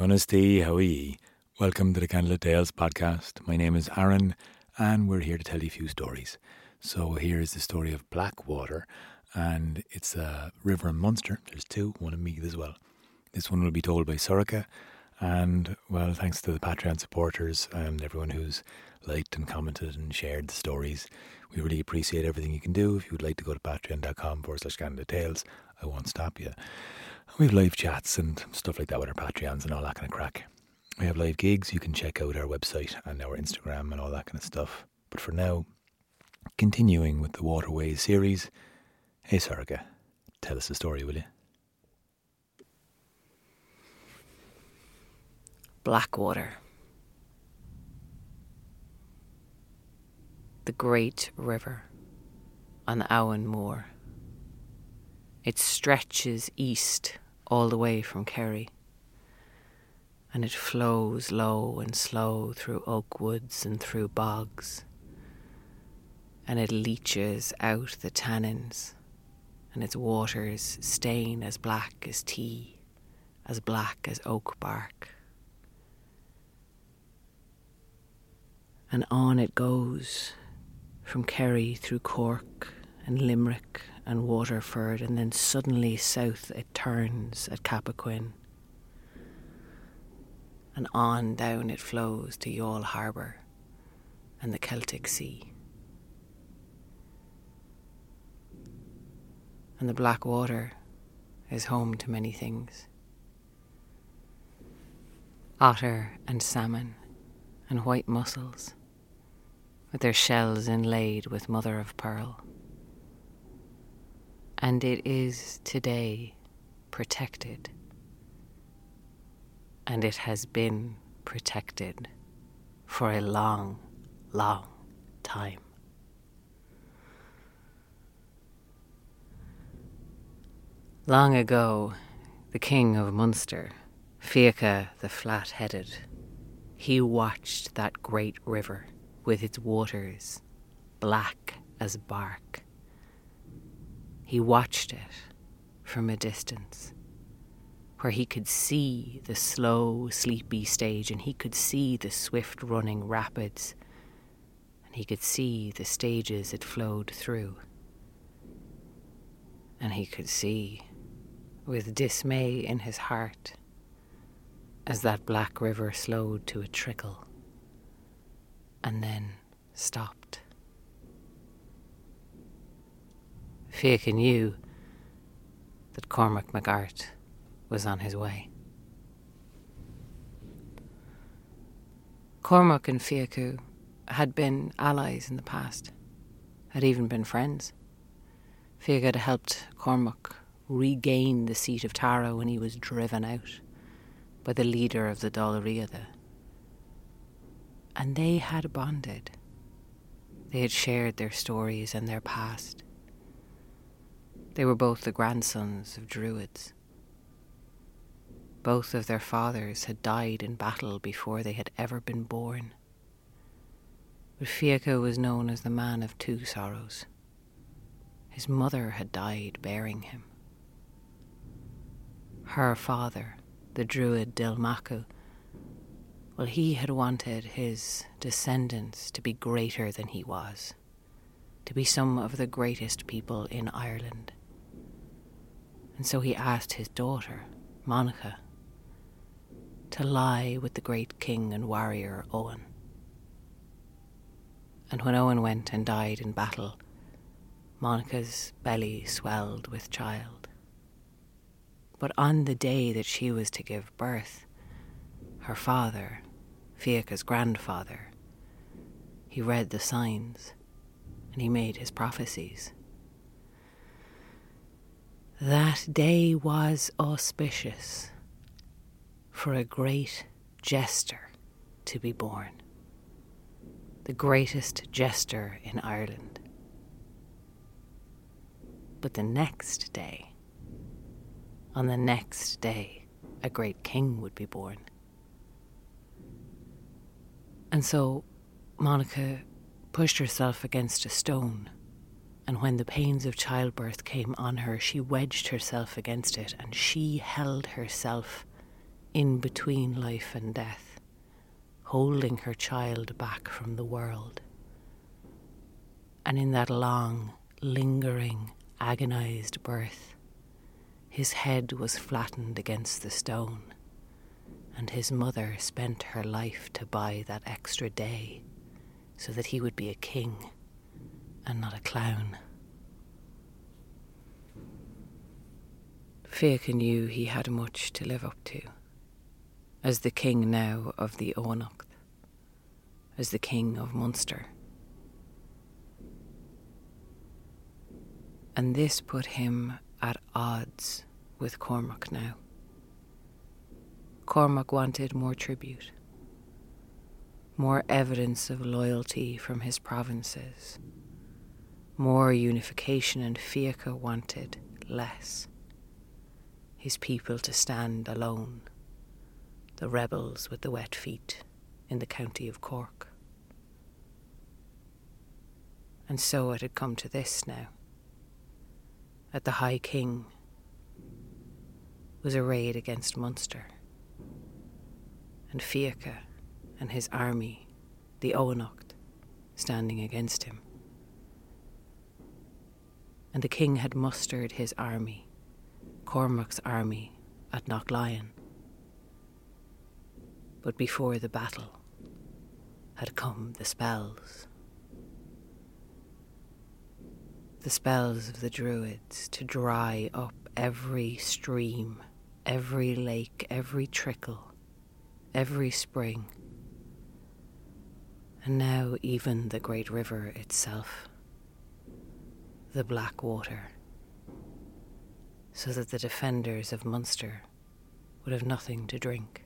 Gunnesty, how are ye? Welcome to the Candlelit Tales podcast. My name is Aaron, and we're here to tell you a few stories. So here is the story of Blackwater, and it's a river in Munster. There's two, one in Meath as well. This one will be told by Sorcha, and well, thanks to the Patreon supporters and everyone who's liked and commented and shared the stories. We really appreciate everything you can do. If you would like to go to patreon.com forward slash Candlelit Tales, I won't stop you. We have live chats and stuff like that with our Patreons and all that kind of crack. We have live gigs. You can check out our website and our Instagram and all that kind of stuff. But for now, continuing with the Waterways series, hey Sorcha, tell us a story, will you? Blackwater. The great river on the Owen Moor. It stretches east all the way from Kerry, and it flows low and slow through oak woods and through bogs, and it leaches out the tannins, and its waters stain as black as tea, as black as oak bark. And on it goes from Kerry through Cork and Limerick and Waterford, and then suddenly south it turns at Cappoquin. And on down it flows to Youghal Harbour and the Celtic Sea. And the Black Water is home to many things otter and salmon and white mussels, with their shells inlaid with mother of pearl and it is today protected. And it has been protected for a long, long time. Long ago, the king of Munster, Fiacha the flat headed, he watched that great river with its waters black as bark he watched it from a distance, where he could see the slow, sleepy stage, and he could see the swift running rapids, and he could see the stages it flowed through. And he could see, with dismay in his heart, as that black river slowed to a trickle and then stopped. Fiacha knew that Cormac MacArt was on his way. Cormac and Fiacha had been allies in the past, had even been friends. Fiacha had helped Cormac regain the seat of Tara when he was driven out by the leader of the Dál Riada. And they had bonded. They had shared their stories and their past. They were both the grandsons of Druids. Both of their fathers had died in battle before they had ever been born. But Fiacha was known as the man of two sorrows. His mother had died bearing him. Her father, the Druid Dilmachu, well, he had wanted his descendants to be greater than he was, to be some of the greatest people in Ireland and so he asked his daughter, Monica, to lie with the great king and warrior Owen. And when Owen went and died in battle, Monica's belly swelled with child. But on the day that she was to give birth, her father, Fiacha's grandfather, he read the signs and he made his prophecies. That day was auspicious for a great jester to be born, the greatest jester in Ireland. But the next day, on the next day, a great king would be born. And so Monica pushed herself against a stone and when the pains of childbirth came on her, she wedged herself against it, and she held herself in between life and death, holding her child back from the world. And in that long, lingering, agonized birth, his head was flattened against the stone, and his mother spent her life to buy that extra day so that he would be a king and not a clown. Fiach knew he had much to live up to, as the king now of the Eoghanacht, as the king of Munster. And this put him at odds with Cormac now. Cormac wanted more tribute, more evidence of loyalty from his provinces, more unification, and Fiacha wanted less. His people to stand alone, the rebels with the wet feet in the county of Cork. And so it had come to this now that the High King was arrayed against Munster, and Fiacha and his army, the Eoghanacht, standing against him. And the king had mustered his army, Cormac's army, at Knocklong. But before the battle had come the spells. the spells of the Druids to dry up every stream, every lake, every trickle, every spring, and now even the great river itself, the Black Water, so that the defenders of Munster would have nothing to drink,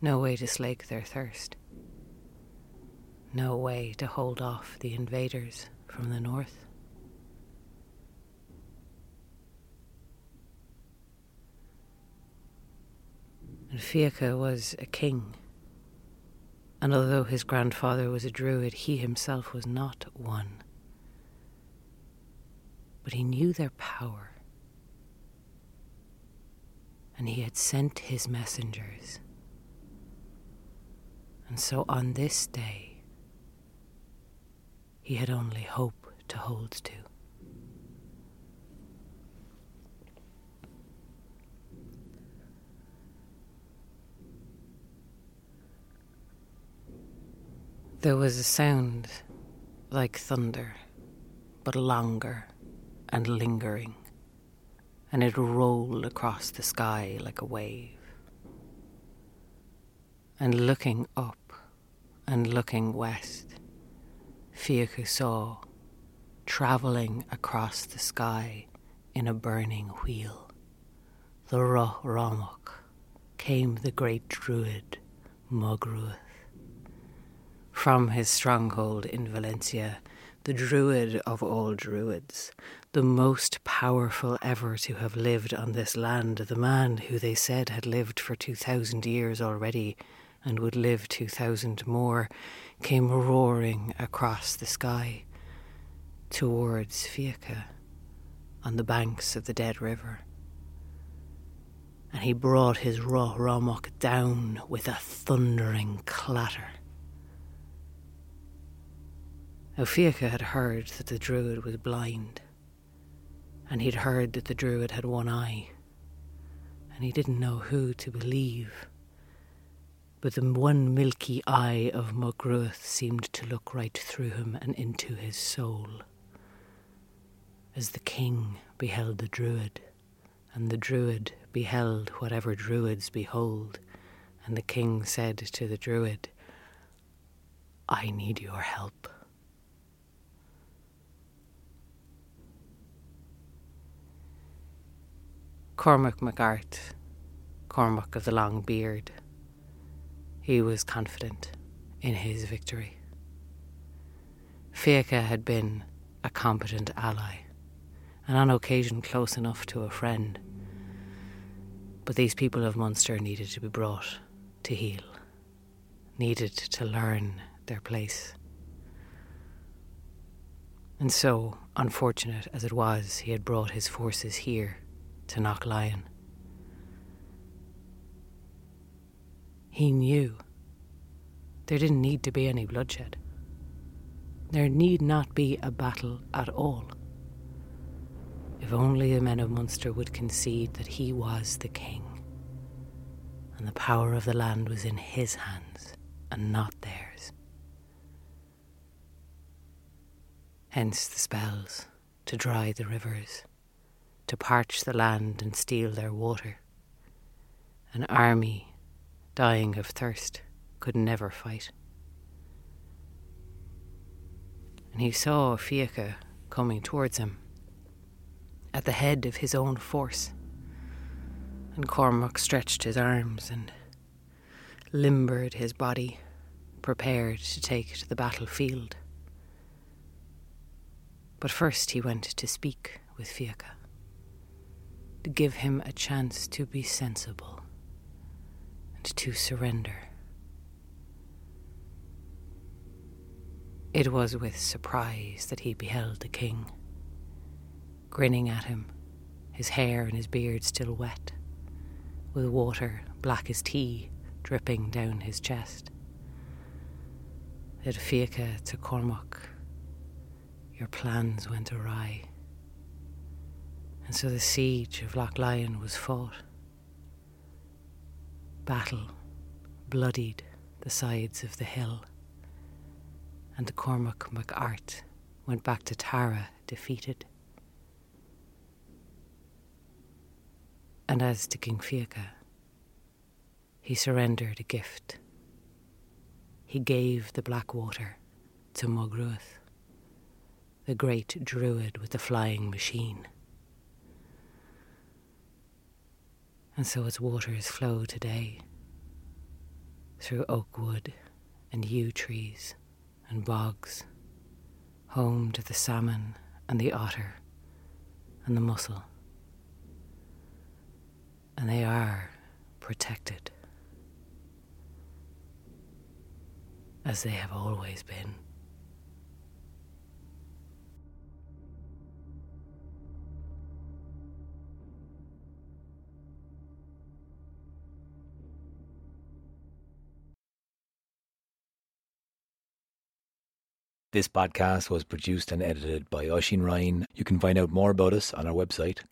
no way to slake their thirst, no way to hold off the invaders from the north. and Fiacha was a king. And although his grandfather was a druid, he himself was not one. But he knew their power. And he had sent his messengers. And so on this day, he had only hope to hold to. There was a sound like thunder, but longer and lingering, and it rolled across the sky like a wave. And looking up and looking west, Fiacha saw, travelling across the sky in a burning wheel, the Roth Rámach, came the great druid Mog Ruith from his stronghold in Valentia, the druid of all druids, the most powerful ever to have lived on this land, the man who they said had lived for 2,000 years already and would live 2,000 more, came roaring across the sky towards Fiacha on the banks of the dead river. And he brought his Roth Rámach down with a thundering clatter Ophiacha had heard that the druid was blind, and he'd heard that the druid had one eye, and he didn't know who to believe. But the one milky eye of Mog Ruith seemed to look right through him and into his soul. As the king beheld the druid, and the druid beheld whatever druids behold, and the king said to the druid, I need your help. Cormac MacArt, Cormac of the long beard. He was confident in his victory. Fiacha had been a competent ally, and on occasion close enough to a friend. But these people of Munster needed to be brought to heel, needed to learn their place. And so, unfortunate as it was, he had brought his forces here to Knocklong. He knew there didn't need to be any bloodshed. There need not be a battle at all. If only the men of Munster would concede that he was the king, and the power of the land was in his hands and not theirs. Hence the spells to dry the rivers, to parch the land and steal their water. An army dying of thirst could never fight. And he saw Fiacha coming towards him, at the head of his own force. And Cormac stretched his arms and limbered his body, prepared to take to the battlefield. But first he went to speak with Fiacha, to give him a chance to be sensible and to surrender. It was with surprise that he beheld the king, grinning at him, his hair and his beard still wet, with water black as tea dripping down his chest. Said Fiacha to Cormac, Your plans went awry. And so the siege of Knocklong was fought. Battle bloodied the sides of the hill and the Cormac MacArt went back to Tara defeated. And as to King Fiacha, he surrendered a gift. He gave the black water to Mog Ruith, the great druid with the flying machine. And so its waters flow today through oak wood and yew trees and bogs, home to the salmon and the otter and the mussel. And they are protected, as they have always been. This podcast was produced and edited by Oisin Ryan. You can find out more about us on our website,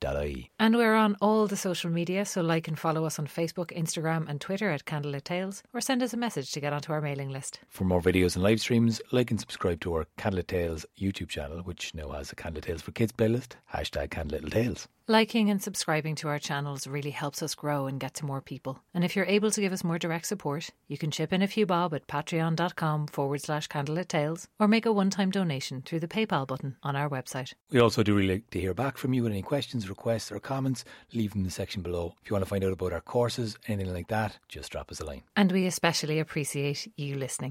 candlelittales.ie. And we're on all the social media, so like and follow us on Facebook, Instagram, and Twitter at Candlelit Tales, or send us a message to get onto our mailing list. For more videos and live streams, like and subscribe to our Candlelit Tales YouTube channel, which now has a Candlelit Tales for Kids playlist, hashtag Candlelit Tales. Liking and subscribing to our channels really helps us grow and get to more people. And if you're able to give us more direct support, you can chip in a few bob at patreon.com forward slash candlelit tales or make a one time donation through the PayPal button on our website. We also do really like to hear back from you with any requests, or comments. Leave them in the section below. If you want to find out about our courses, anything like that, just drop us a line. And we especially appreciate you listening.